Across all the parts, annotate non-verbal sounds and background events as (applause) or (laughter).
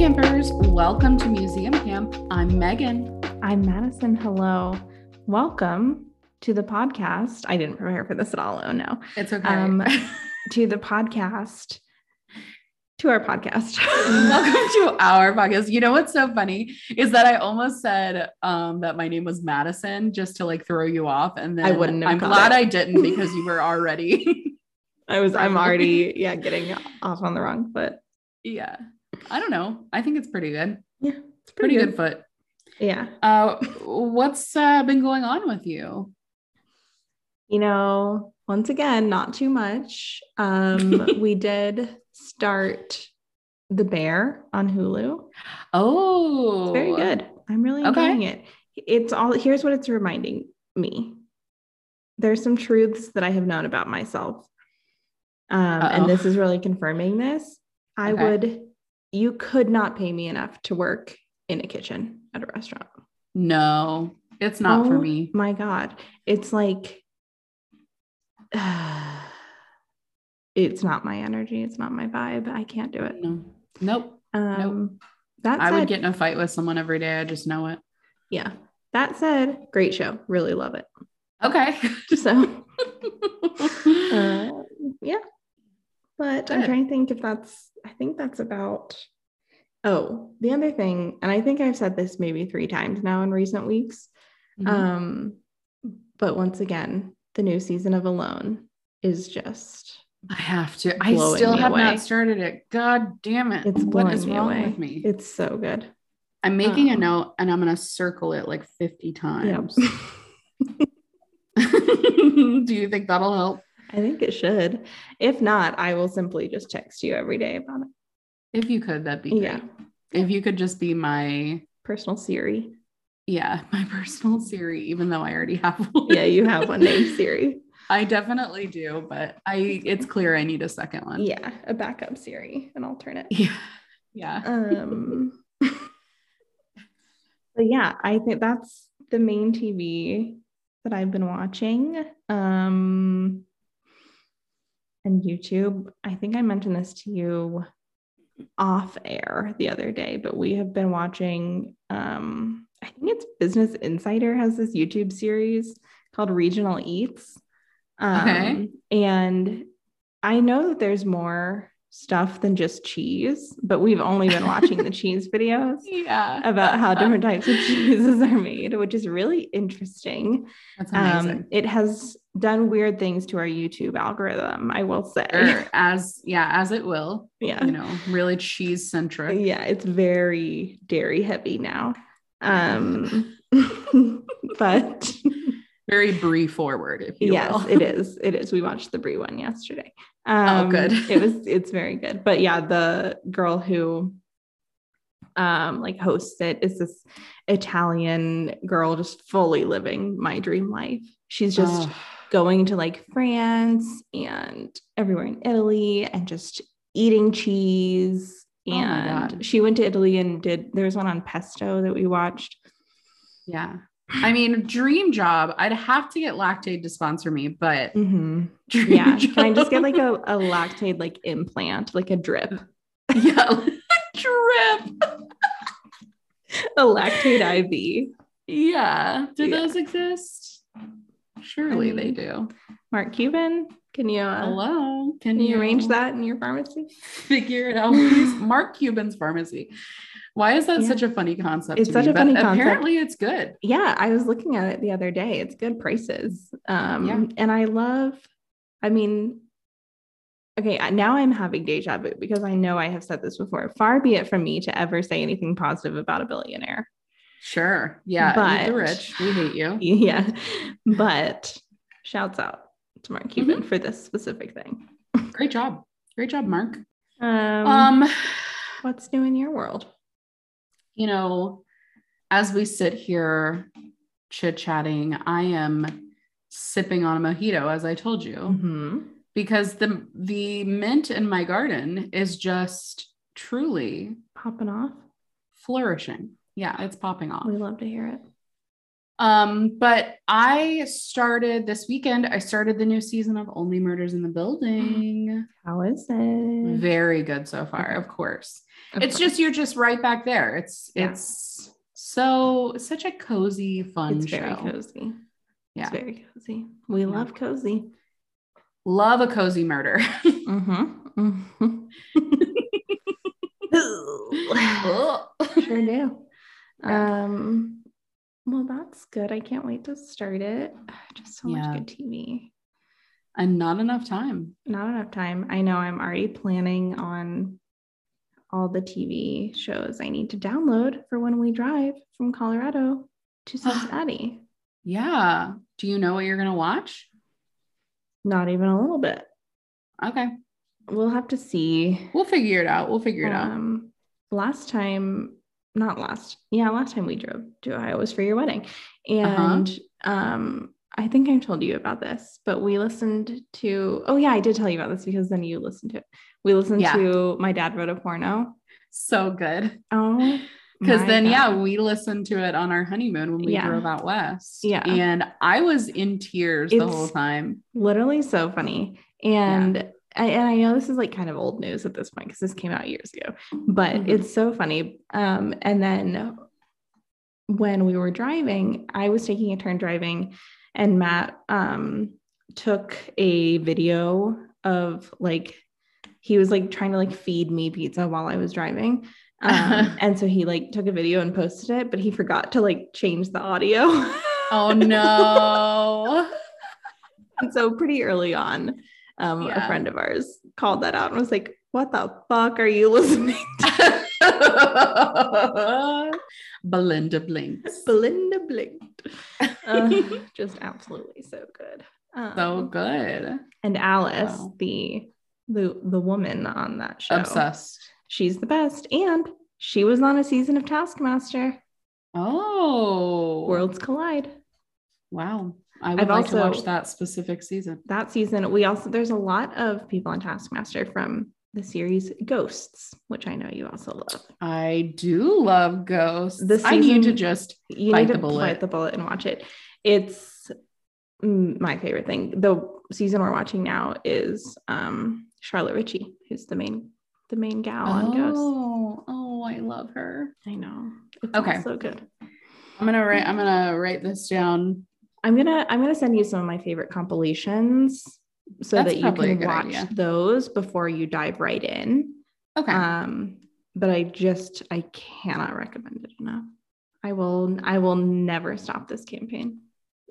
campers. Welcome to Museum Camp. I'm Megan. I'm Madison. Hello. Welcome to the podcast. I didn't prepare for this at all. Oh no. It's okay. Um, (laughs) to the podcast, to our podcast. Welcome (laughs) to our podcast. You know what's so funny is that I almost said um, that my name was Madison just to like throw you off, and then I wouldn't I'm glad it. I didn't (laughs) because you were already. I was, I'm already, yeah, getting off on the wrong foot. yeah, I don't know. I think it's pretty good. Yeah, it's Pretty, good. foot. Yeah. Uh, what's uh, been going on with you? You know, once again, not too much. Um, (laughs) we did start The Bear on Hulu. Oh, It's very good. I'm really Okay. enjoying it. It's all here's what it's reminding me. There's some truths that I have known about myself. Um, and this is really confirming this. I Okay. would, you could not pay me enough to work in a kitchen at a restaurant. No, it's not for Oh me. My God. It's like, (sighs) it's not my energy. It's not my vibe. I can't do it. No, nope. Um, that I said, would get in a fight with someone every day. I just know it. yeah. That said, great show. Really love it. Okay. So, (laughs) uh, yeah. But I'm trying to think if that's, I think that's about, oh, the other thing, and I think I've said this maybe three times now in recent weeks. Mhm. Um, but once again, the new season of Alone is just, I have to. I still have away. not started it. God damn it. it's what is me wrong away. with me? It's so good. I'm making a um, note and I'm going to circle it like 50 times. Yep. (laughs) Do you think that'll help? I think it should. If not, I will simply just text you every day about it. If you could, that'd be great. Yeah. If you could just be my, Personal Siri. yeah, (laughs) my personal Siri, even though I already have one. Yeah, you have one named (laughs) Siri. I definitely do, but I it's clear I need a second one. Yeah, a backup Siri, an alternate. (laughs) Yeah. Yeah. Um, but yeah, I think that's the main TV that I've been watching. Um, and YouTube. I think I mentioned this to you off air the other day, but we have been watching. Um, I think it's Business Insider has this YouTube series called Regional Eats. Um, Okay. And I know that there's more stuff than just cheese, but we've only been watching the (laughs) cheese videos Yeah. about how different types of (laughs) cheeses are made, which is really interesting. That's amazing. Um, it has done weird things to our YouTube algorithm, I will say. Or as yeah, as it will, Yeah. you know, really cheese centric. Yeah, it's very dairy heavy now. Um, (laughs) but Very brie forward, if you yes, will. it (laughs) is. It is. We watched the Brie one yesterday. Oh, Um, good. it was. It's very good. But yeah, the girl who um like hosts it is this Italian girl just fully living my dream life. She's just Ugh. Going to like France and everywhere in Italy and just eating cheese. Oh And God. she went to Italy and did there was one on pesto that we watched. yeah. I mean, dream job. I'd have to get Lactaid to sponsor me, but Mhm. dream Yeah. Can I just get like a, a Lactaid like implant, like a drip? (laughs) yeah drip? (laughs) A Lactaid IV. Yeah. Do Yeah. those exist? Surely I they do. Mark Cuban, can you uh, Hello. Can, can you arrange that in your pharmacy? (laughs) Figure it out, please. (laughs) Mark Cuban's pharmacy. Why is that Yeah. such a funny concept? It's such me? a funny but concept. Apparently, it's good. Yeah, I was looking at it the other day. It's good prices. Um, Yeah. and I love, I mean, okay, now I'm having deja vu because I know I have said this before. Far be it from me to ever say anything positive about a billionaire. Sure. Yeah. eat the rich. We hate you. (laughs) Yeah. But shouts out to Mark Mm-hmm. Cuban for this specific thing. Great job. Great job, Mark. Um, Um, what's new in your world? you know, as we sit here chit chatting, I am sipping on a mojito, as I told you, Mhm. because the the mint in my garden is just truly Popping off. flourishing. Yeah, it's popping off. We love to hear it. Um, but I started this weekend, I started the new season of Only Murders in the Building. (gasps) How is it? Very good so far, of course. Of it's course. just you're just right back there. It's Yeah. it's so such a cozy, fun it's show. very cozy. Yeah. It's very cozy. We Yeah. love cozy. Love a cozy murder. (laughs) Mm-hmm. mm-hmm. (laughs) (laughs) sure do. Yeah. Um, well, that's good. I can't wait to start it. (sighs) Just so Yeah. much good TV. and not enough time. Not enough time. I know I'm already planning on all the TV shows I need to download for when we drive from Colorado to (gasps) Cincinnati. Yeah. Do you know what you're gonna watch? Not even a little bit. Okay. We'll have to see. We'll figure it out. We'll figure it out. Um, last time, not last, yeah, last time we drove to Ohio was for your wedding. And um, I think I told you about this, but we listened to, oh, yeah, I did tell you about this because then you listened to it. We listened Yeah. to My Dad Wrote a Porno. So good. Oh, (laughs) Because then, yeah, we listened to it on our honeymoon when we Yeah. drove out west. Yeah. And I was in tears the whole time. literally so funny. And I, and I know this is like kind of old news at this point because this came out years ago, but Mhm. it's so funny. Um, and then when we were driving, I was taking a turn driving, and Matt um, took a video of like he was like trying to like feed me pizza while I was driving. Um, (laughs) and so he like took a video and posted it, but he forgot to like change the audio. Oh no. (laughs) And so pretty early on, um, a friend of ours called that out and was like, "What the fuck are you (laughs) listening to?" (laughs) Belinda blinks. Belinda blinked. Uh, (laughs) just absolutely so good. Um, so good. and Alice, Wow. the the the woman on that show, Obsessed. she's the best, and she was on a season of Taskmaster. Oh. Worlds collide. Wow. I would I've like to watch that specific season. That season, we also there's a lot of people on Taskmaster from the series Ghosts, which I know you also love. I do love ghosts. The I need to just you Bite need the to bullet. bite the bullet and watch it. It's my favorite thing. The season we're watching now is um, Charlotte Ritchie, who's the main the main gal on Ghosts. Oh, oh, I love her. I know. It's Okay. so good. I'm gonna write. I'm gonna write this down. I'm gonna I'm gonna send you some of my favorite compilations so That's that you can watch idea. those before you dive right in. Okay. Um, but I just I cannot recommend it enough. I will I will never stop this campaign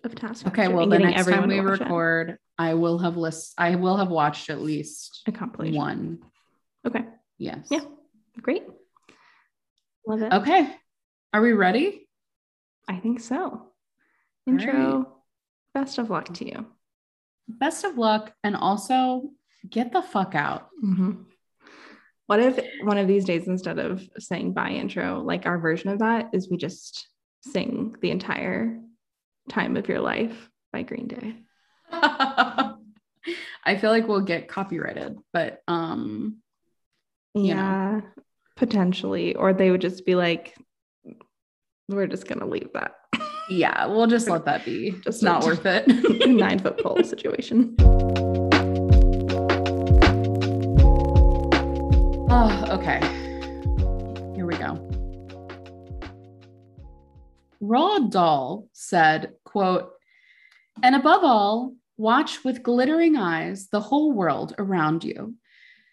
of task. okay. Well, the next time we watch it. record, I will have list. I will have watched at least a compilation. one. Okay. Yes. Yeah. Great. Love it. Okay. Are we ready? I think so. Intro. Best of luck to you. Best of luck, and also get the fuck out. Mhm. What if one of these days, instead of saying bye intro, like our version of that is we just sing the entire time of your life by Green Day? (laughs) I feel like we'll get copyrighted, but um, You know. Yeah, potentially. Or they would just be like, we're just going to leave that. Yeah, we'll just let that be. (laughs) Just not worth it. (laughs) Nine foot pole (laughs) situation. Oh, okay. Here we go. Roald Dahl said, quote, and above all, watch with glittering eyes the whole world around you,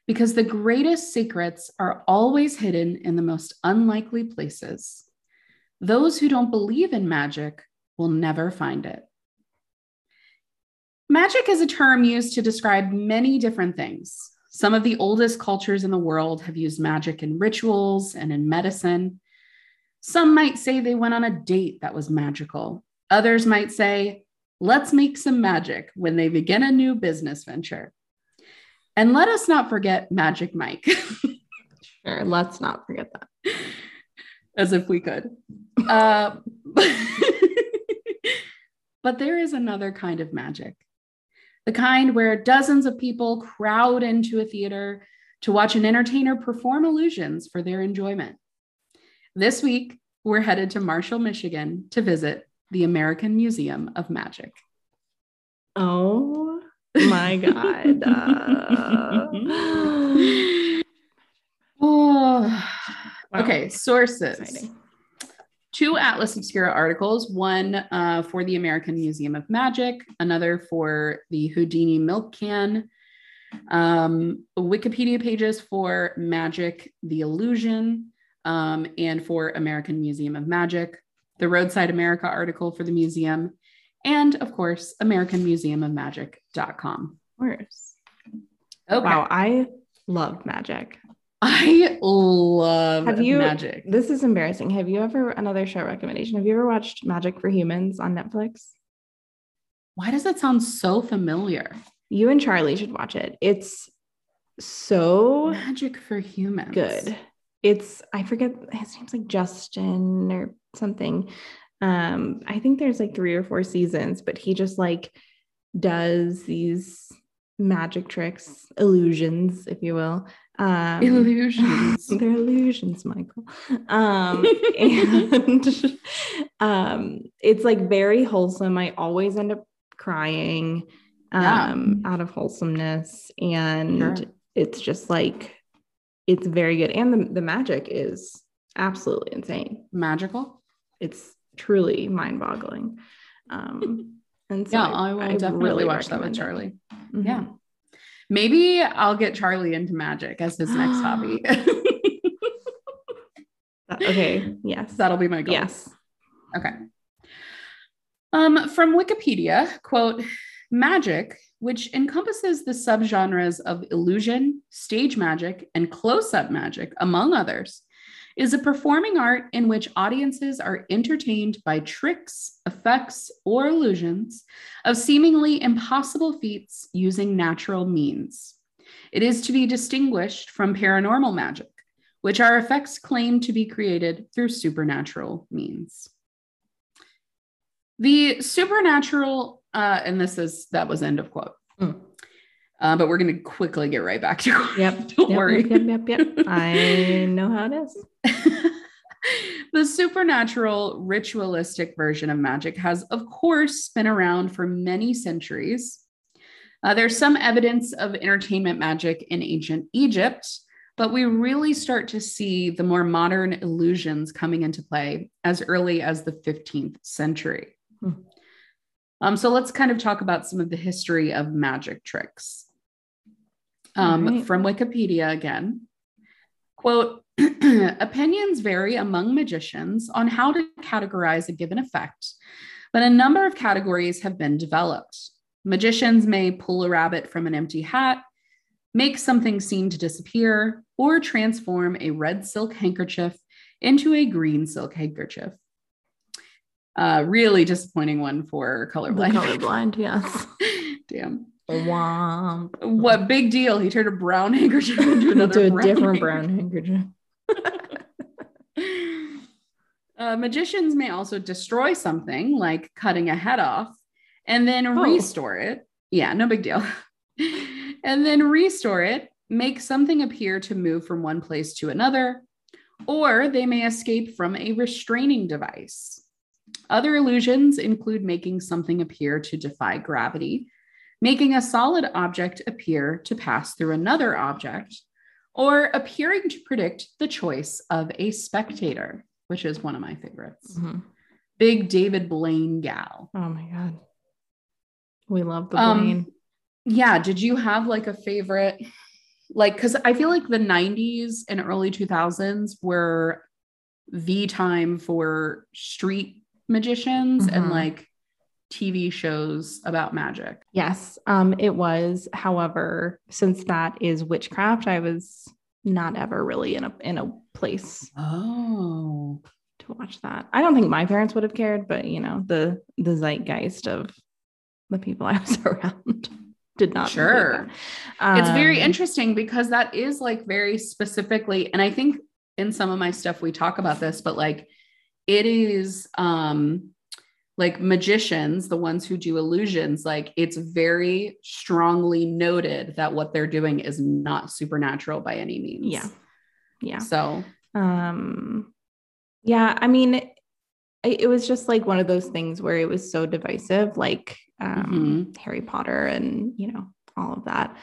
because the greatest secrets are always hidden in the most unlikely places. Those who don't believe in magic will never find it. Magic is a term used to describe many different things. Some of the oldest cultures in the world have used magic in rituals and in medicine. Some might say they went on a date that was magical. Others might say, let's make some magic when they begin a new business venture. And let us not forget Magic Mike, (laughs) Sure. Let's not forget that. As if we could. (laughs) Uh, (laughs) but there is another kind of magic the kind where dozens of people crowd into a theater to watch an entertainer perform illusions for their enjoyment. This week, we're headed to Marshall, Michigan to visit the American Museum of Magic. Oh my God. Uh... (laughs) oh. Wow. Okay, sources. Exciting. Two Atlas Obscura articles, one uh, for the American Museum of Magic, another for the Houdini Milk Can, um, Wikipedia pages for Magic the Illusion, um, and for American Museum of Magic, the Roadside America article for the museum, and of course, AmericanMuseumofMagic.com. Of course. Okay. Wow. I love magic. I love Have you- magic. This is embarrassing. Have you ever, another show recommendation, have you ever watched Magic for Humans on Netflix? Why does that sound so familiar? You and Charlie should watch it. It's so Magic for humans. good. It's I forget his name's like Justin or something. Um, I think there's like three or four seasons, but he just like does these magic tricks, illusions, if you will. Um, Illusions. (laughs) they're illusions, Michael. Um, (laughs) and um, it's like very wholesome. I always end up crying Yeah. um, out of wholesomeness, and Sure. it's just like it's very good. And the, the magic is absolutely insane. Magical. It's truly mind-boggling. Um, and so yeah, I will definitely really watch that with. Charlie. Mhm. Yeah. Maybe I'll get Charlie into magic as his next hobby. (gasps) (laughs) Okay. Yes. That'll be my goal. yes. Okay. Um, from Wikipedia, quote, magic, which encompasses the subgenres of illusion, stage magic, and close up magic, among others, is a performing art in which audiences are entertained by tricks, effects, or illusions of seemingly impossible feats using natural means. It is to be distinguished from paranormal magic, which are effects claimed to be created through supernatural means. The supernatural, uh, and this is that was end of quote. Mm. Uh, but we're going to quickly get right back to quote. (laughs) Yep. (laughs) Don't yep, worry. Yep, yep, yep, yep. (laughs) I know how it is. the supernatural ritualistic version of magic has, of course, been around for many centuries. Uh, there's some evidence of entertainment magic in ancient Egypt, but we really start to see the more modern illusions coming into play as early as the 15th century. Hmm. Um, so let's kind of talk about some of the history of magic tricks. Um, right. From Wikipedia again, quote, (clears throat) opinions vary among magicians on how to categorize a given effect, but a number of categories have been developed. Magicians may pull a rabbit from an empty hat, make something seem to disappear, or transform a red silk handkerchief into a green silk handkerchief. Uh, really disappointing one for The colorblind. colorblind, yes. (laughs) Damn. Womp. What big deal? He turned a brown (laughs) handkerchief into another brown different brown handkerchief. (laughs) Uh, magicians may also destroy something like cutting a head off and then Oh. restore it. Yeah, no big deal. (laughs) and then restore it, make something appear to move from one place to another, or they may escape from a restraining device. Other illusions include making something appear to defy gravity, making a solid object appear to pass through another object, or appearing to predict the choice of a spectator, which is one of my favorites. Mhm. Big David Blaine gal. Oh my god. We love the Um, Blaine. Yeah, did you have like a favorite? Like, because I feel like the 90s and early 2000s were the time for street magicians and Mhm. like TV shows about magic. yes. Um, it was, however, since that is witchcraft, I was not ever really in a in a place Oh, to watch that. I don't think my parents would have cared, but you know, the the zeitgeist of the people (laughs) I was around (laughs) did not. Sure. that. it's very Um, interesting because that is like very specifically and i think in some of my stuff we talk about this but like it is um like magicians the ones who do illusions like it's very strongly noted that what they're doing is not supernatural by any means Yeah. Yeah. so Um, yeah, I mean, it was just like one of those things where it was so divisive, like um, Mhm. Harry Potter and you know all of that.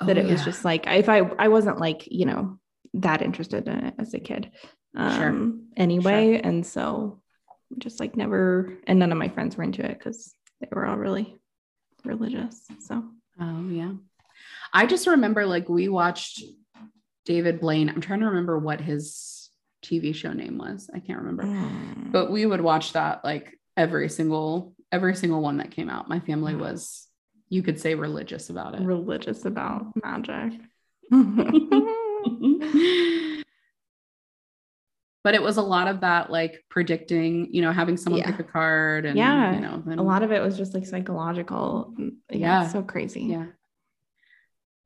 That Oh, it was yeah. just like if I I wasn't like you know that interested in it as a kid, Sure. um, anyway, and so just like never. And none of my friends were into it because they were all really religious. So Oh yeah. I just remember like we watched David Blaine. I'm trying to remember what his TV show name was. I can't remember. Mm. But we would watch that like every single every single one that came out. My family Mm. was you could say religious about it. religious about magic. (laughs) (laughs) but it was a lot of that like predicting, you know, having someone Yeah. pick a card and Yeah. you know, a lot of it was just like psychological. Yeah, Yeah. it's so crazy. Yeah.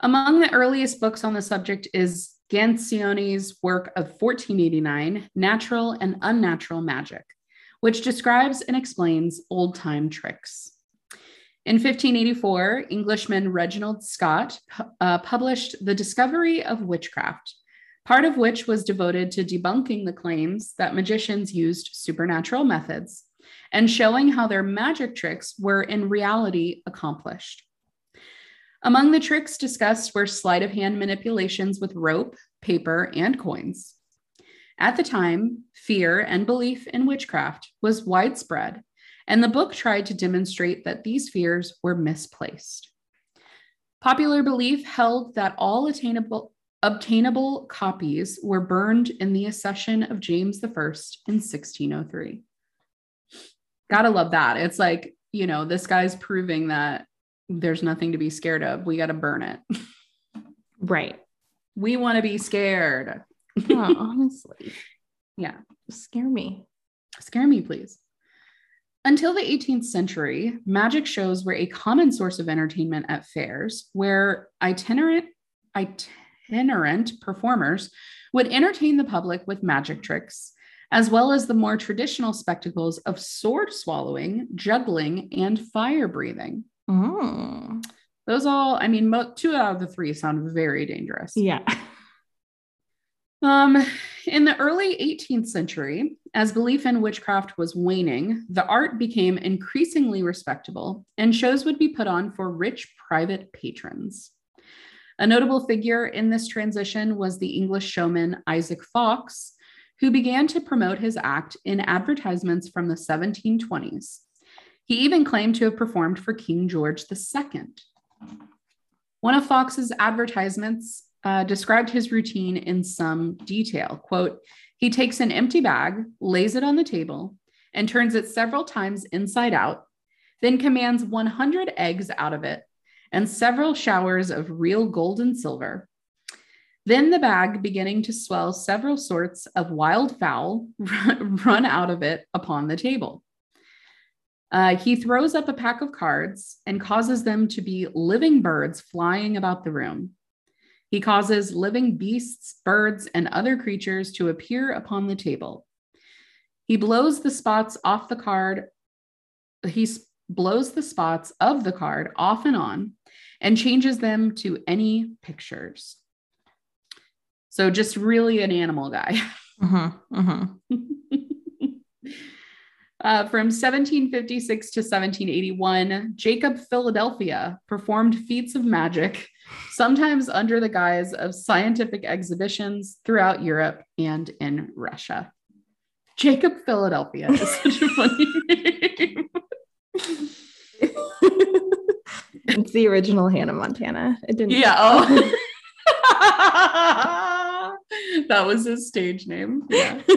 Among the earliest books on the subject is Gantziony's work of 1489, Natural and Unnatural Magic, which describes and explains old time tricks. In 1584, Englishman Reginald Scot uh, published The Discovery of Witchcraft, part of which was devoted to debunking the claims that magicians used supernatural methods and showing how their magic tricks were in reality accomplished. Among the tricks discussed were sleight of hand manipulations with rope, paper, and coins. At the time, fear and belief in witchcraft was widespread, and the book tried to demonstrate that these fears were misplaced. Popular belief held that all attainable, obtainable copies were burned in the accession of James I in 1603. Gotta love that. It's like, you know, this guy's proving that there's nothing to be scared of. We got to burn it. Right. We want to be scared. Yeah, honestly. (laughs) Yeah. Scare me. Scare me, please. Until the 18th century, magic shows were a common source of entertainment at fairs where itinerant, itinerant performers would entertain the public with magic tricks, as well as the more traditional spectacles of sword swallowing, juggling, and fire breathing. Mm. Those all, I mean, mo- two out of the three sound very dangerous. Yeah. (laughs) Um, in the early 18th century, as belief in witchcraft was waning, the art became increasingly respectable, and shows would be put on for rich private patrons. A notable figure in this transition was the English showman Isaac Fawkes, who began to promote his act in advertisements from the 1720s. He even claimed to have performed for King George II. One of Fawkes's advertisements uh, described his routine in some detail. Quote, he takes an empty bag, lays it on the table, and turns it several times inside out, then commands 100 eggs out of it and several showers of real gold and silver. Then the bag, beginning to swell several sorts of wild fowl, (laughs) run out of it upon the table. Uh, he throws up a pack of cards and causes them to be living birds flying about the room. He causes living beasts, birds, and other creatures to appear upon the table. He blows the spots off the card. He blows the spots of the card off and on and changes them to any pictures. So, just really an animal guy. (laughs) Mm-hmm. Mm-hmm. (laughs) Uh, from 1756 to 1781, Jacob Philadelphia performed feats of magic, sometimes under the guise of scientific exhibitions throughout Europe and in Russia. Jacob Philadelphia is such a funny (laughs) name. It's the original Hannah Montana. It didn't. Yeah. Oh. (laughs) that was his stage name. Yeah. (laughs)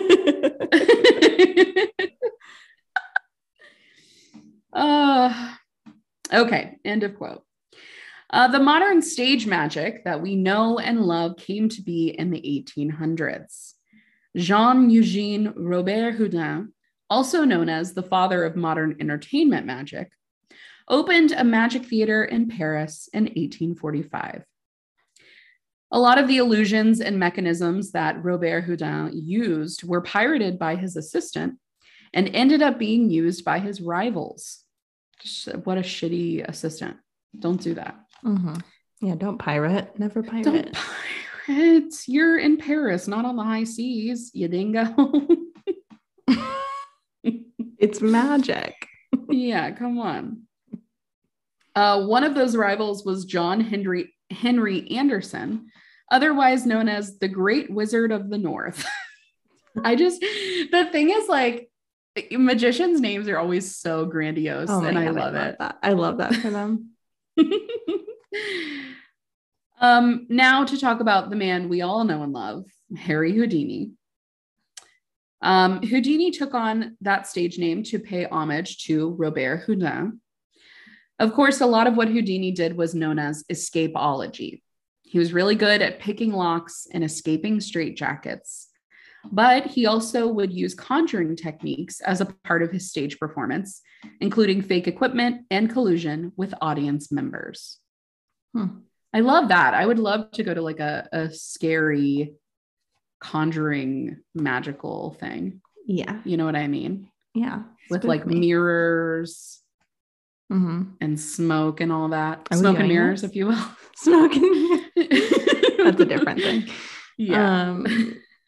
uh, okay, end of quote. Uh, the modern stage magic that we know and love came to be in the 1800s. Jean Eugene Robert Houdin, also known as the father of modern entertainment magic, opened a magic theater in Paris in 1845. A lot of the illusions and mechanisms that Robert Houdin used were pirated by his assistant and ended up being used by his rivals. What a shitty assistant. Don't do that. Mhm. Yeah, don't pirate. Never pirate. Don't pirate. You're in Paris, not on the high seas, you dingo. (laughs) (laughs) It's magic. yeah, come on. Uh, one of those rivals was John Henry Henry Anderson, otherwise known as the Great Wizard of the North. (laughs) I just the thing is like magicians' names are always so grandiose, Oh and I God, love love it. that. I love that for them. (laughs) um, now to talk about the man we all know and love, Harry Houdini. Um, Houdini took on that stage name to pay homage to Robert Houdin. Of course, a lot of what Houdini did was known as escapology. He was really good at picking locks and escaping straitjackets. But he also would use conjuring techniques as a part of his stage performance, including fake equipment and collusion with audience members. Hmm. I love that. I would love to go to like a, a scary conjuring magical thing. Yeah. You know what I mean? Yeah. With like mirrors mm-hmm. and smoke and all that. Are smoke and mirrors, this? if you will. (laughs) Smoke smoking. That's a different thing. (laughs) Yeah. Um, (laughs)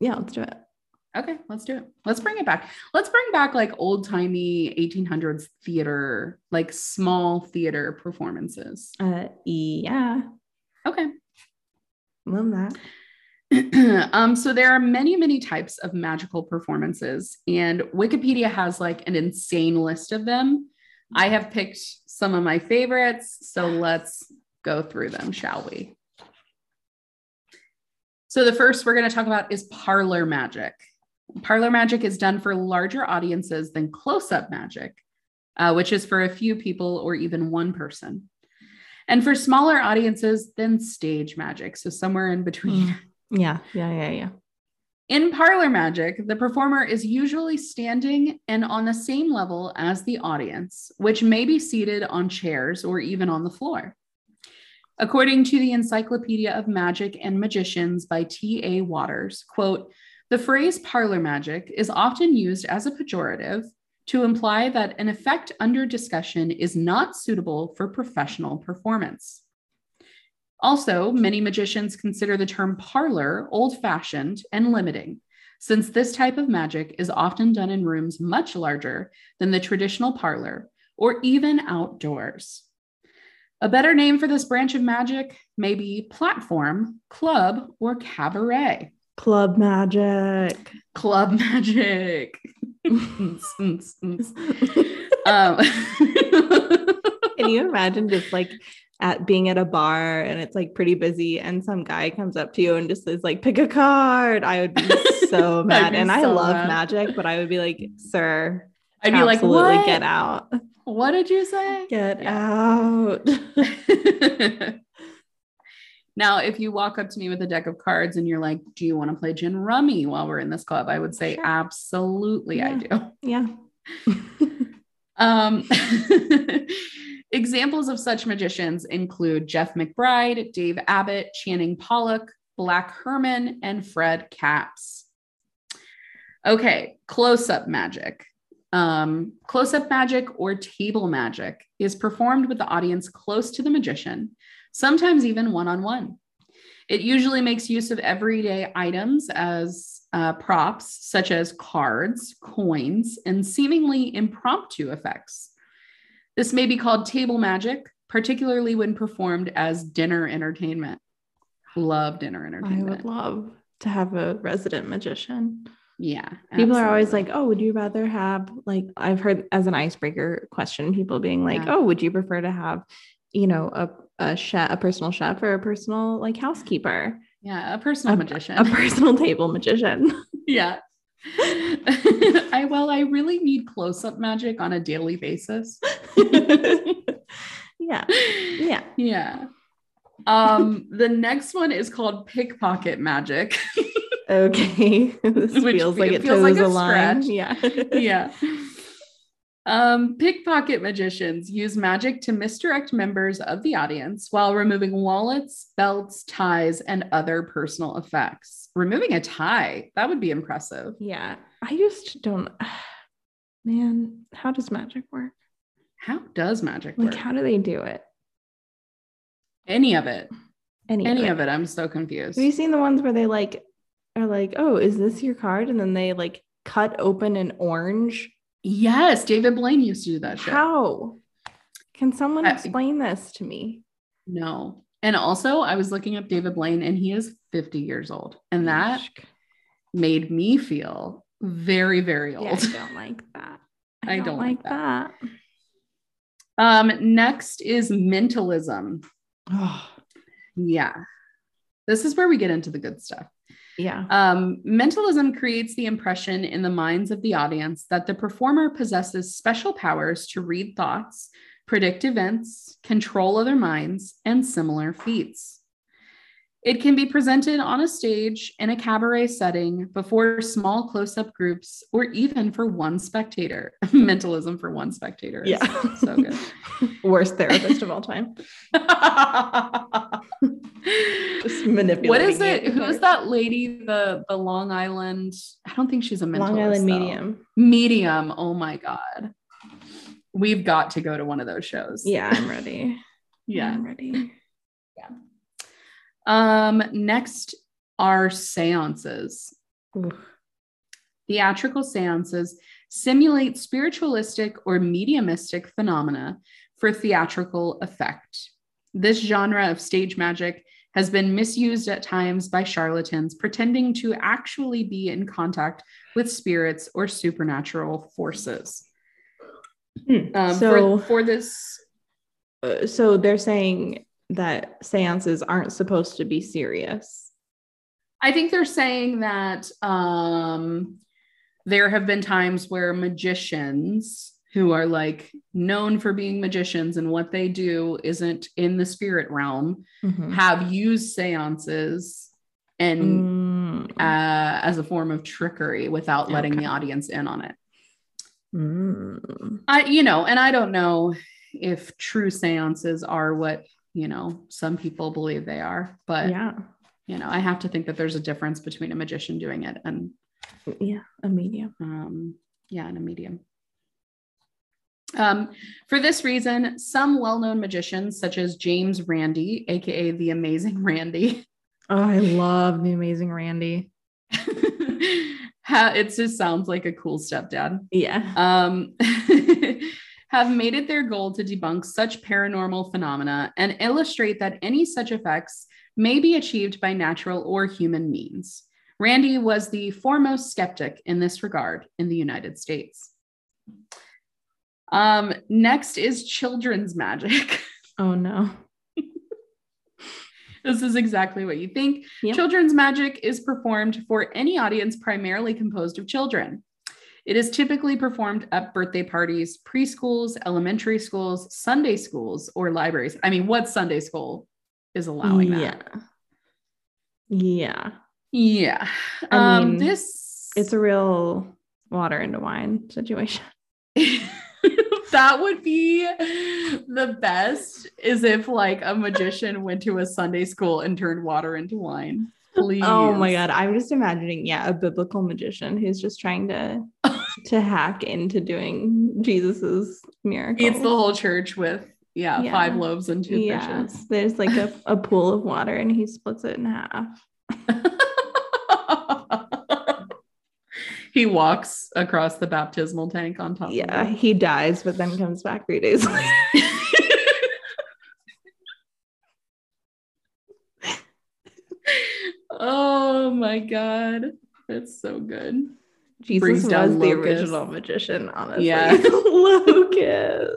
yeah, let's do it. Okay, let's do it. Let's bring it back. Let's bring back like old timey 1800s theater, like small theater performances. Uh, yeah, Okay. love that. (clears throat) um, so there are many, many types of magical performances, and Wikipedia has like an insane list of them. I have picked some of my favorites, so let's go through them, shall we? So the first we're going to talk about is parlor magic. Parlor magic is done for larger audiences than close-up magic, uh, which is for a few people or even one person. And for smaller audiences than stage magic, so somewhere in between. Yeah, yeah, yeah, yeah. In parlor magic, the performer is usually standing and on the same level as the audience, which may be seated on chairs or even on the floor. According to the Encyclopedia of Magic and Magicians by T.A. Waters, quote, the phrase parlor magic is often used as a pejorative to imply that an effect under discussion is not suitable for professional performance. Also, many magicians consider the term parlor old fashioned and limiting, since this type of magic is often done in rooms much larger than the traditional parlor or even outdoors. A better name for this branch of magic may be platform, club, or cabaret. Club magic. Club magic. (laughs) um, (laughs) Can you imagine just like at being at a bar and it's like pretty busy and some guy comes up to you and just says like pick a card? I would be (laughs) so mad. be and I love mad. magic, but I would be like, sir, I'd be like, what? get out. What did you say? Get Yeah. out. (laughs) now, if you walk up to me with a deck of cards and you're like, Do you want to play gin rummy while we're in this club? I would say, Sure. Absolutely, I do. yeah. (laughs) Um, examples of such magicians include Jeff McBride, Dave Abbott, Channing Pollock, Black Herman, and Fred Kaps. Okay, close up magic. Um, close up magic or table magic is performed with the audience close to the magician, sometimes even one on one. It usually makes use of everyday items as uh, props, such as cards, coins, and seemingly impromptu effects. This may be called table magic, particularly when performed as dinner entertainment. Love dinner entertainment. I would love to have a resident magician. yeah. People are always like, "Oh, would you rather have like I've heard as an icebreaker question, people being like, Yeah. "Oh, would you prefer to have, you know, a a chef, a personal chef, or a personal like housekeeper, yeah, a personal a- magician. a personal table magician?" (laughs) yeah. (laughs) I well, I really need close-up magic on a daily basis. (laughs) yeah, yeah. Yeah. Um, the next one is called pickpocket magic. Okay, (laughs) this Which feels like it feels toes like a a line. Yeah, yeah. Um, pickpocket magicians use magic to misdirect members of the audience while removing wallets, belts, ties, and other personal effects. Removing a tie, that would be impressive. yeah. I just don't. (sighs) Man, how does magic work? How does magic Like, work? how do they do it? Any of it. Any, Any of it? of it. I'm so confused. Have you seen the ones where they like are like, oh, is this your card? And then they like cut open an orange Yes, David Blaine used to do that shit. How? Can someone I- explain this to me? No. And also, I was looking up David Blaine and he is 50 years old. And that made me feel very, very yeah, old. I don't like that. (laughs) I don't like that. Um, next is mentalism. Oh, (sighs) Yeah. This is where we get into the good stuff. Yeah. Um, mentalism creates the impression in the minds of the audience that the performer possesses special powers to read thoughts, predict events, control other minds, and similar feats. It can be presented on a stage in a cabaret setting before small close up groups or even for one spectator. (laughs) Mentalism for one spectator. is Yeah. So good. (laughs) Worst therapist of all time. (laughs) Just (laughs) manipulating. what is it? Who's that lady? The the Long Island. I don't think she's a mentalist. Long Island though. medium. Medium. Oh my god. We've got to go to one of those shows. Yeah, I'm (laughs) ready. Yeah. I'm ready. Yeah. Um. Next are seances. Ooh. Theatrical seances simulate spiritualistic or mediumistic phenomena for theatrical effect. This genre of stage magic has been misused at times by charlatans pretending to actually be in contact with spirits or supernatural forces. Hmm. Um, so, for, for this, uh, so they're saying that seances aren't supposed to be serious. I think they're saying that um, there have been times where magicians who are like known for being magicians and what they do isn't in the spirit realm Mhm. have used seances and Mm. uh, as a form of trickery without letting Okay. the audience in on it. Mm. I, you know, and I don't know if true seances are what you know some people believe they are, but yeah. you know, I have to think that there's a difference between a magician doing it and Yeah. A medium. um, yeah, and a medium. Um, for this reason, some well-known magicians, such as James Randi, aka the Amazing Randi, (laughs) Oh, I love the amazing Randi. it just sounds like a cool stepdad. Yeah. Um, (laughs) have made it their goal to debunk such paranormal phenomena and illustrate that any such effects may be achieved by natural or human means. Randi was the foremost skeptic in this regard in the United States. Um, next is children's magic. (laughs) Oh no. this is exactly what you think. Yep. Children's magic is performed for any audience primarily composed of children. It is typically performed at birthday parties, preschools, elementary schools, Sunday schools, or libraries. I mean, what Sunday school is allowing yeah. that? Yeah. Yeah. I um, mean, this It's a real water into wine situation. That would be the best is if like a magician went to a Sunday school and turned water into wine. Please. Oh my god. I'm just imagining, yeah, a biblical magician who's just trying to (laughs) to hack into doing Jesus's miracle. Eats the whole church with yeah, Yeah. five loaves and two yeah. fishes. There's like a, (laughs) a pool of water and he splits it in half. (laughs) he walks across the baptismal tank on top Yeah, of it. he dies, but then comes back three days later. (laughs) oh my god. That's so good. Jesus Brings was down the original magician, honestly. Yeah. (laughs) (laughs) Lucas.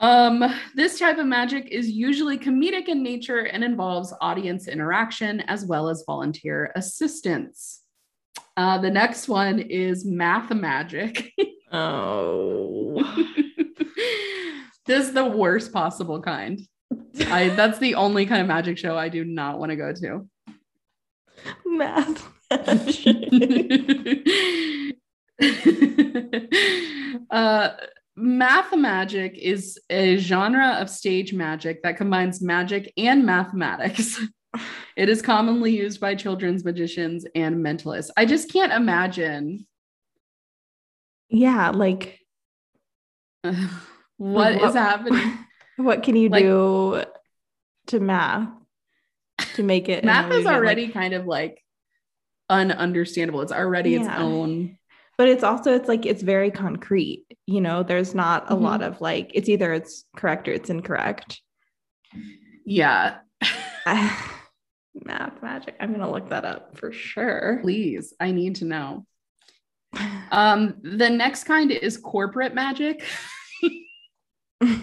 Um, this type of magic is usually comedic in nature and involves audience interaction as well as volunteer assistance. Uh, the next one is math magic. (laughs) Oh. (laughs) this is the worst possible kind. I that's the only kind of magic show I do not want to go to. Math. (laughs) uh, math magic is a genre of stage magic that combines magic and mathematics. (laughs) It is commonly used by children's magicians and mentalists. I just can't imagine yeah, like (laughs) what Like, is happening. (laughs) what can you Like- do to math to make it Math is get, like- already kind of like ununderstandable. It's already its own. but it's also it's like it's very concrete you know there's not a Mhm. lot of like it's either it's correct or it's incorrect Yeah. (sighs) math magic i'm gonna look that up for sure Please, I need to know. Um, the next kind is corporate magic. (laughs) These are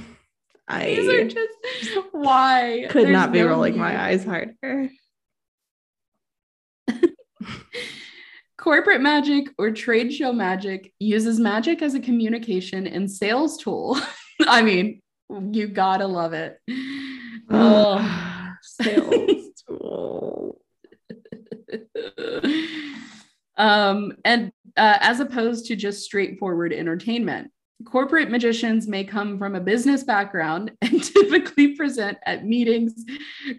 i just why could There's not be no rolling need. my eyes harder (laughs) Corporate magic or trade show magic uses magic as a communication and sales tool. (laughs) I mean, you gotta love it. Oh. sales tool (laughs) um, and uh, as opposed to just straightforward entertainment. Corporate magicians may come from a business background (laughs) and typically present at meetings,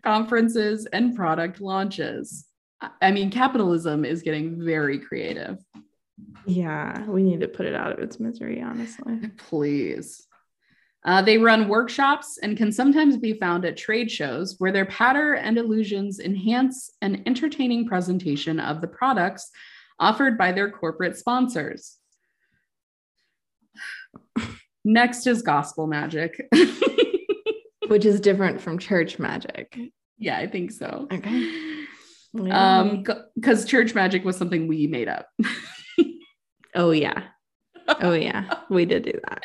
conferences, and product launches. I- mean, capitalism is getting very creative. yeah we need to put it out of its misery honestly (laughs) Please. Uh, they run workshops and can sometimes be found at trade shows where their patter and illusions enhance an entertaining presentation of the products offered by their corporate sponsors. (sighs) Next is gospel magic. (laughs) which is different from church magic yeah, I think so. okay Um, because church magic was something we made up. (laughs) oh yeah oh yeah we did do that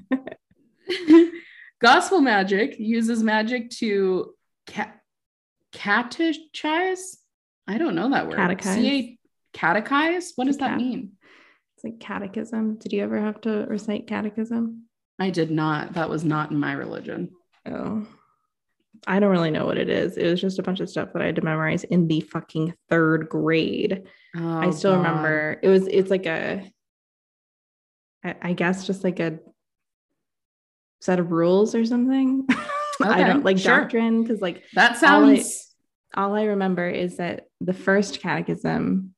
(laughs) Gospel magic uses magic to ca- catechize. I don't know that word. Catechize. C-A- catechize? What does that mean? It's like catechism. Did you ever have to recite catechism? I did not. That was not in my religion. Oh, I don't really know what it is. It was just a bunch of stuff that I had to memorize in the fucking third grade. Oh, I still God. remember it was, it's like a, I, I guess just like a set of rules or something. (laughs) I don't like sure. doctrine because like That all I- sounds. all I remember is that the first catechism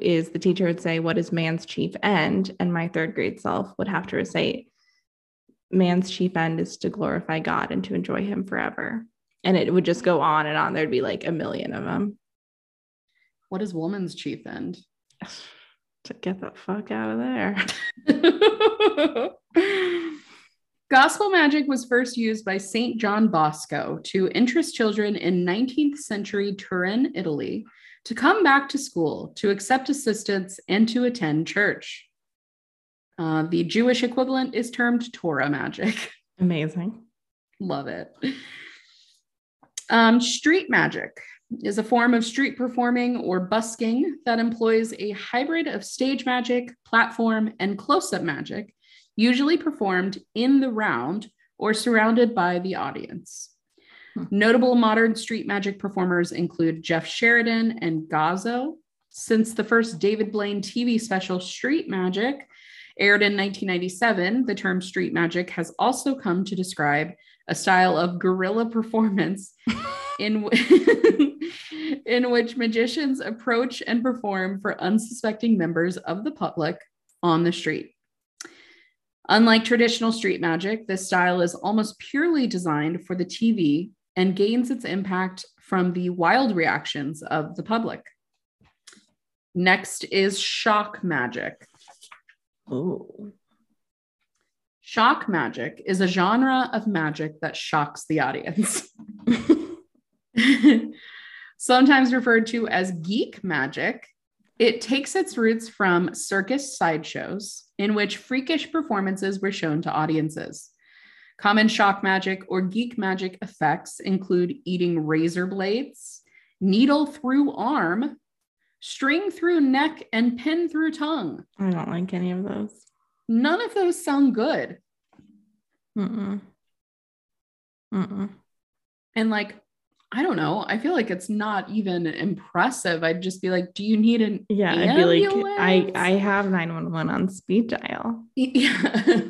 is the teacher would say, What is man's chief end? And my third grade self would have to recite, Man's chief end is to glorify God and to enjoy him forever. And it would just go on and on. There'd be like a million of them. What is woman's chief end? To get the fuck out of there. (laughs) Gospel magic was first used by St. John Bosco to interest children in 19th century Turin, Italy, to come back to school, to accept assistance, and to attend church. Uh, the Jewish equivalent is termed Torah magic. (laughs) Amazing. Love it. Um, street magic is a form of street performing or busking that employs a hybrid of stage magic, platform, and close up magic, usually performed in the round or surrounded by the audience. Hmm. Notable modern street magic performers include Jeff Sheridan and Gazzo. Since the first David Blaine TV special, Street Magic, aired in 1997, the term street magic has also come to describe a style of guerrilla performance (laughs) in, w- (laughs) in which magicians approach and perform for unsuspecting members of the public on the street. Unlike traditional street magic, this style is almost purely designed for the TV and gains its impact from the wild reactions of the public. Next is shock magic. Oh, Shock magic is a genre of magic that shocks the audience. (laughs) Sometimes referred to as geek magic, it takes its roots from circus sideshows in which freakish performances were shown to audiences. Common shock magic or geek magic effects include eating razor blades, needle through arm, string through neck, and pin through tongue. I don't like any of those. None of those sound good. Mm-mm. Mm-mm. And like, I don't know. I feel like it's not even impressive. I'd just be like, do you need an Yeah, I'd be like, I? I have 911 on speed dial. (laughs) Yeah.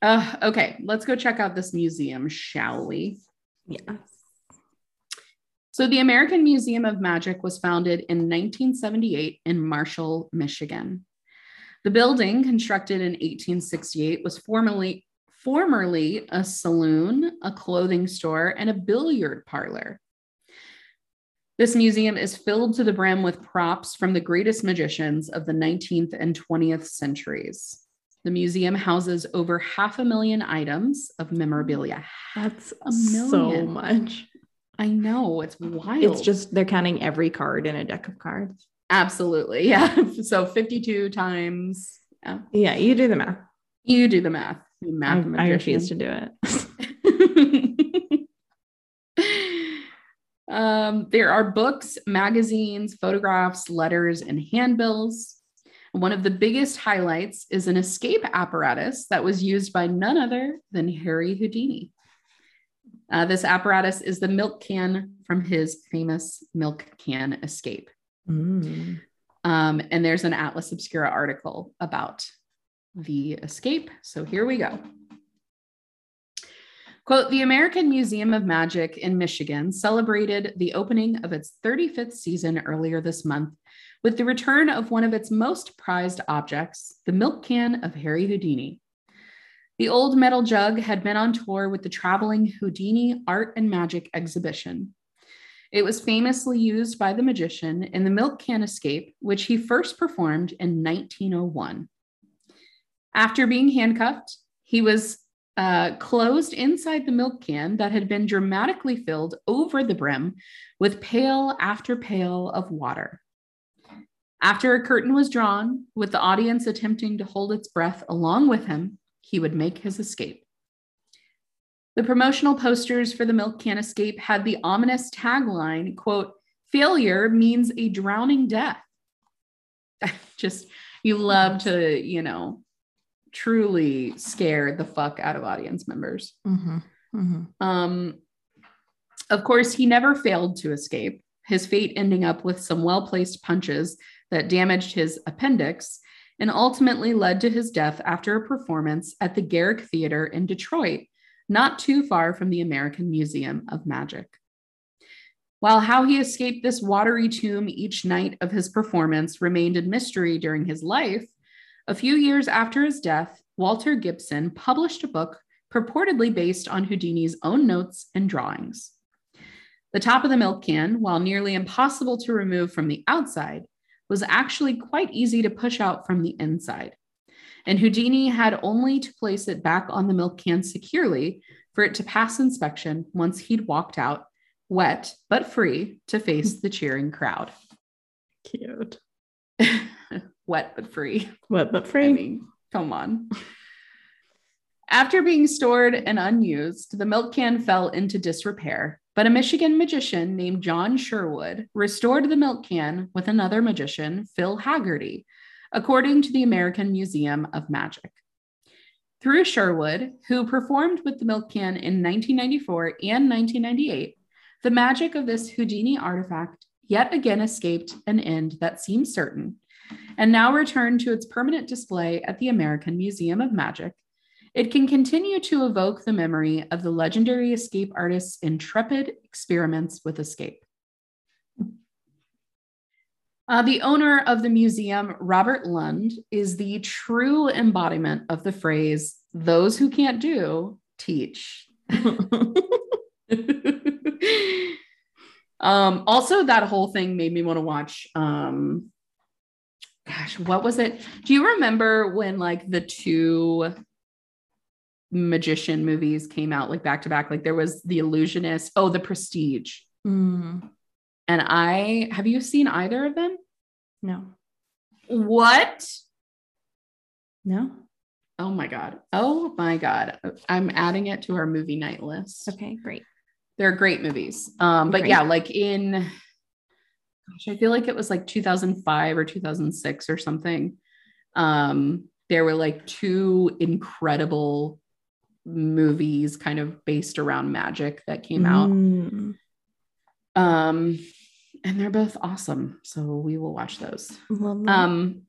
(laughs) uh, okay, let's go check out this museum, shall we? Yes. So, the American Museum of Magic was founded in 1978 in Marshall, Michigan. The building, constructed in 1868, was formerly formerly a saloon, a clothing store, and a billiard parlor. This museum is filled to the brim with props from the greatest magicians of the 19th and 20th centuries. The museum houses over half a million items of memorabilia. That's a million. so much. I know, it's wild. It's just they're counting every card in a deck of cards. Absolutely. (laughs) Yeah. So 52 times. Yeah. Yeah, you do the math. You do the math. math I, I refuse to do it. (laughs) um, there are books, magazines, photographs, letters, and handbills. One of the biggest highlights is an escape apparatus that was used by none other than Harry Houdini. Uh, this apparatus is the milk can from his famous milk can escape. Mm. Um, and there's an Atlas Obscura article about the escape. So here we go. Quote The American Museum of Magic in Michigan celebrated the opening of its 35th season earlier this month with the return of one of its most prized objects, the milk can of Harry Houdini. The old metal jug had been on tour with the traveling Houdini Art and Magic exhibition. It was famously used by the magician in the Milk Can Escape, which he first performed in 1901. After being handcuffed, he was uh, closed inside the milk can that had been dramatically filled over the brim with pail after pail of water. After a curtain was drawn, with the audience attempting to hold its breath along with him, he would make his escape. The promotional posters for the milk can escape had the ominous tagline, quote, failure means a drowning death. (laughs) Just, you love to, you know, truly scare the fuck out of audience members. Mm-hmm. Mm-hmm. Um, of course, he never failed to escape, his fate ending up with some well placed punches that damaged his appendix and ultimately led to his death after a performance at the Garrick Theater in Detroit, not too far from the American Museum of Magic. While how he escaped this watery tomb each night of his performance remained a mystery during his life, a few years after his death, Walter Gibson published a book purportedly based on Houdini's own notes and drawings. The top of the milk can, while nearly impossible to remove from the outside, was actually quite easy to push out from the inside. And Houdini had only to place it back on the milk can securely for it to pass inspection once he'd walked out, wet but free, to face the cheering crowd. Cute. (laughs) wet but free. Wet but free. I mean, come on. After being stored and unused, the milk can fell into disrepair, but a Michigan magician named John Sherwood restored the milk can with another magician, Phil Haggerty, according to the American Museum of Magic. Through Sherwood, who performed with the milk can in 1994 and 1998, the magic of this Houdini artifact yet again escaped an end that seems certain and now returned to its permanent display at the American Museum of Magic, it can continue to evoke the memory of the legendary escape artist's intrepid experiments with escape. Uh, the owner of the museum, Robert Lund, is the true embodiment of the phrase, those who can't do, teach. (laughs) um, also, that whole thing made me want to watch um, gosh, what was it? Do you remember when like the two magician movies came out like back to back? Like there was The Illusionist, oh, The Prestige. Mm. And I have you seen either of them? No. What? No. Oh my God. Oh my God. I'm adding it to our movie night list. Okay, great. They're great movies. Um, but great. yeah, like in gosh, I feel like it was like 2005 or 2006 or something. Um, there were like two incredible movies kind of based around magic that came out. Mm. Um, and they're both awesome. So we will watch those. Um,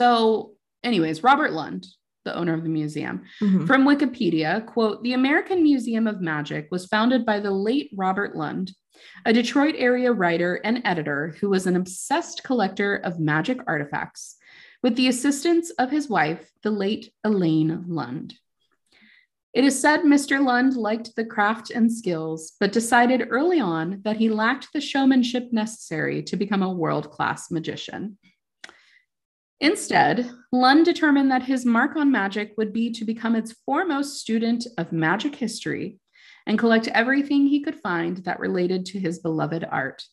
so, anyways, Robert Lund, the owner of the museum. Mm-hmm. From Wikipedia, quote, the American Museum of Magic was founded by the late Robert Lund, a Detroit area writer and editor who was an obsessed collector of magic artifacts, with the assistance of his wife, the late Elaine Lund. It is said Mr. Lund liked the craft and skills, but decided early on that he lacked the showmanship necessary to become a world class magician. Instead, Lund determined that his mark on magic would be to become its foremost student of magic history and collect everything he could find that related to his beloved art.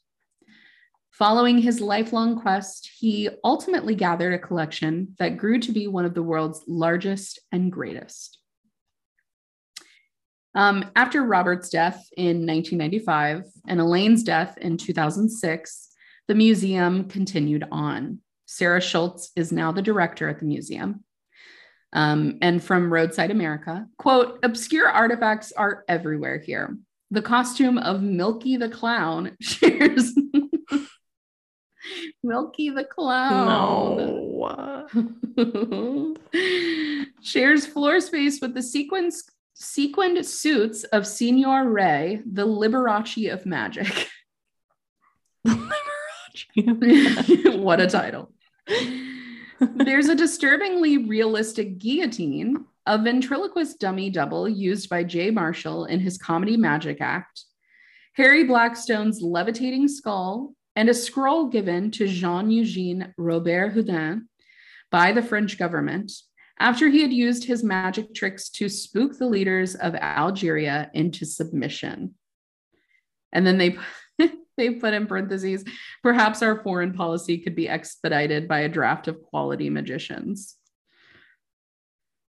Following his lifelong quest, he ultimately gathered a collection that grew to be one of the world's largest and greatest. Um, after Robert's death in 1995 and Elaine's death in 2006, the museum continued on. Sarah Schultz is now the director at the museum. Um, and from Roadside America, quote, obscure artifacts are everywhere here. The costume of Milky the Clown (laughs) shares (laughs) Milky the Clown. No. (laughs) shares floor space with the sequence sequined suits of Signor Ray, the Liberace of magic. (laughs) what a title. There's a disturbingly realistic guillotine, a ventriloquist dummy double used by Jay Marshall in his comedy Magic Act, Harry Blackstone's levitating skull, and a scroll given to Jean Eugene Robert Houdin by the French government after he had used his magic tricks to spook the leaders of Algeria into submission. And then they (laughs) they put in parentheses, perhaps our foreign policy could be expedited by a draft of quality magicians.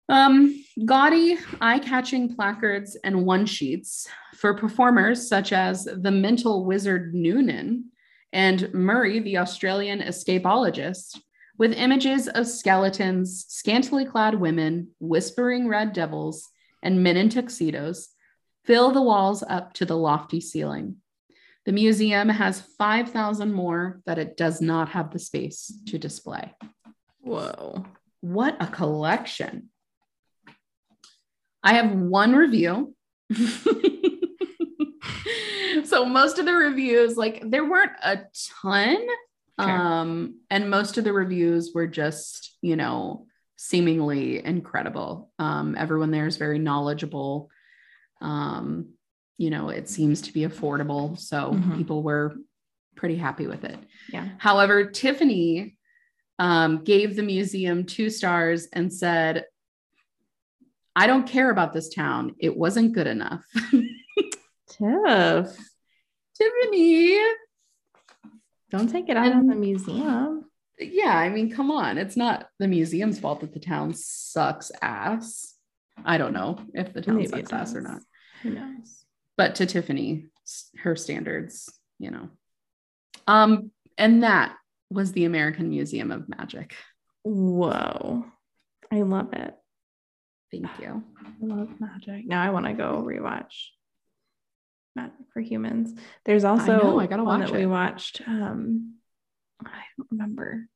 Um, gaudy, eye catching placards and one sheets for performers such as the mental wizard Noonan and Murray, the Australian escapologist, with images of skeletons, scantily clad women, whispering red devils, and men in tuxedos fill the walls up to the lofty ceiling. The museum has 5,000 more that it does not have the space to display. Whoa. What a collection. I have one review. (laughs) so most of the reviews, like there weren't a ton. Sure. Um, and most of the reviews were just, you know, seemingly incredible. Um, everyone there is very knowledgeable. Um, you know, it seems to be affordable. So mm-hmm. people were pretty happy with it. Yeah. However, Tiffany um, gave the museum two stars and said, I don't care about this town. It wasn't good enough. (laughs) Tiff. Tiffany. Don't take it out and, on the museum. Yeah, I mean, come on. It's not the museum's fault that the town sucks ass. I don't know if the town Maybe sucks ass or not. Who knows? But to Tiffany, her standards, you know. Um, and that was the American Museum of Magic. Whoa. I love it. Thank you. I love magic. Now I want to go rewatch for Humans. There's also I, know, I gotta one watch that it. we watched. Um, I don't remember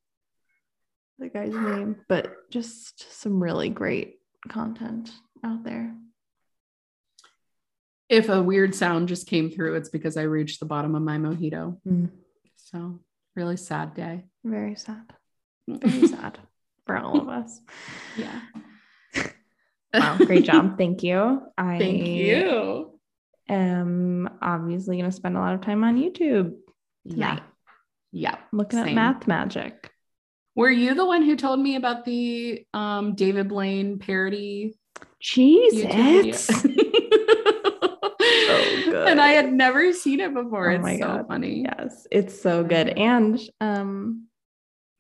the guy's name, but just some really great content out there. If a weird sound just came through, it's because I reached the bottom of my mojito. Mm. So really sad day. Very sad. (laughs) Very sad for all of us. Yeah. wow, great job. Thank you. (laughs) I Thank you am obviously going to spend a lot of time on YouTube. Tonight. Yeah. Yeah. Looking Same. at math magic. Were you the one who told me about the um, David Blaine parody? Jesus. (laughs) (laughs) so good. And I had never seen it before. Oh it's my so God. funny. Yes, it's so good. And um,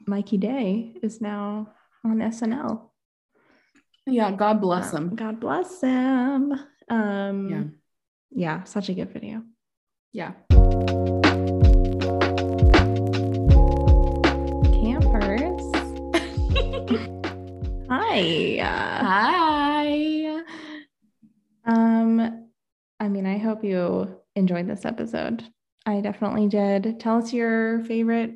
Mikey Day is now on SNL. Yeah, God bless him. God bless him. Um, yeah yeah, such a good video. Yeah. Campers. (laughs) Hi. Hi. Um, I mean, I hope you enjoyed this episode. I definitely did. Tell us your favorite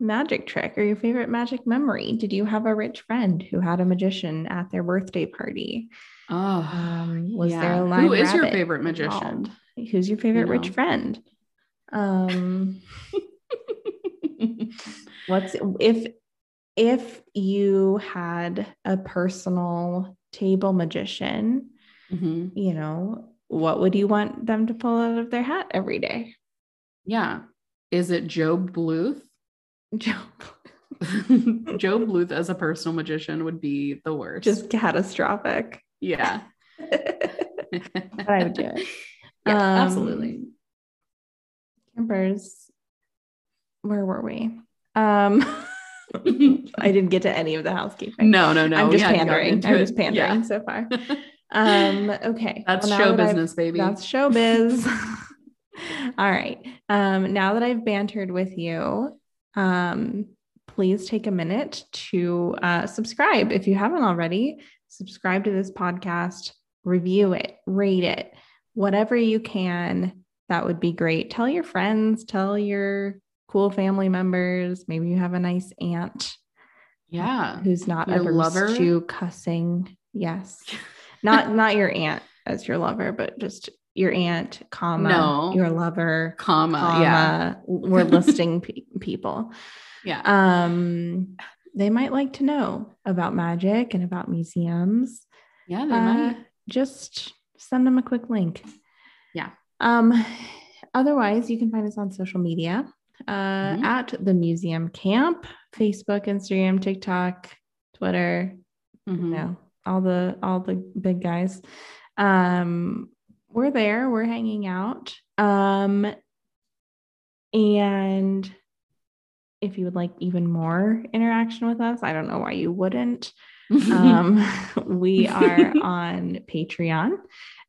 magic trick or your favorite magic memory. Did you have a rich friend who had a magician at their birthday party? Oh, um, was yeah. there a line? Who is your favorite magician? Involved? Who's your favorite you know. rich friend? Um, (laughs) what's if if you had a personal table magician? Mhm. You know, what would you want them to pull out of their hat every day? Yeah. Is it Gob Bluth? (laughs) Joe, (laughs) Gob Bluth as a personal magician would be the worst. just catastrophic. Yeah. (laughs) but I would do it. (laughs) Yeah, Um, absolutely. Campers, where were we? Um, (laughs) I didn't get to any of the housekeeping. No, no, no. I'm just we pandering. I'm just pandering so far. Um, okay. That's Well, show that I've- business, baby. That's showbiz. All right. Um, now that I've bantered with you, um, please take a minute to uh, subscribe if you haven't already. Subscribe to this podcast, review it, rate it, whatever you can. That would be great. Tell your friends, tell your cool family members. Maybe you have a nice aunt yeah. who's not Your averse lover? to cussing. Yes. not (laughs) not your aunt as your lover, but just your aunt, comma, No. your lover, Comma. comma. yeah. We're listing pe- people. (laughs) Yeah. Um, they might like to know about magic and about museums. Yeah, they Uh, might. Just send them a quick link. Yeah. Um, otherwise, you can find us on social media uh, Mhm. at the Museum Camp, Facebook, Instagram, TikTok, Twitter, Mhm. you know, all the all the big guys. Um, we're there, we're hanging out. Um, and if you would like even more interaction with us, I don't know why you wouldn't. (laughs) Um, we are (laughs) on Patreon,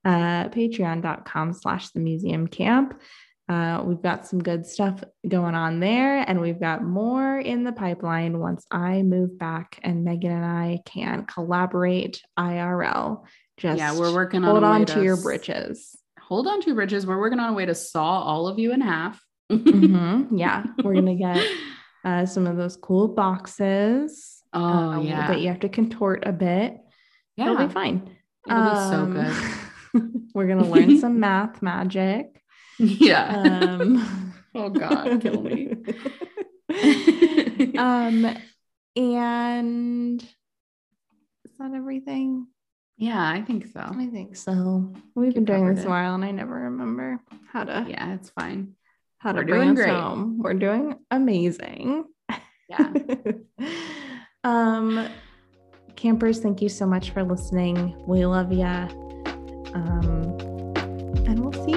uh, patreon.com slash the museum camp. Uh, we've got some good stuff going on there, and we've got more in the pipeline once I move back and Meghan and I can collaborate IRL. Just yeah, we're working on hold on to your s- britches. Hold on to your bridges. We're working on a way to saw all of you in half. Mhm, (laughs) Yeah, we're gonna get uh, some of those cool boxes. Oh uh, yeah. that you have to contort a bit. Yeah, It'll be fine. It'll be so good. (laughs) we're gonna learn some (laughs) math magic. Yeah. Um, (laughs) oh God, kill me. um, and is that everything? yeah, I think so. I think so. We've been doing this a while, and I never remember how to Yeah, it's fine. How to we're bring doing us great. home. We're doing amazing. Yeah. (laughs) um, campers, thank you so much for listening. We love ya. Um, and we'll see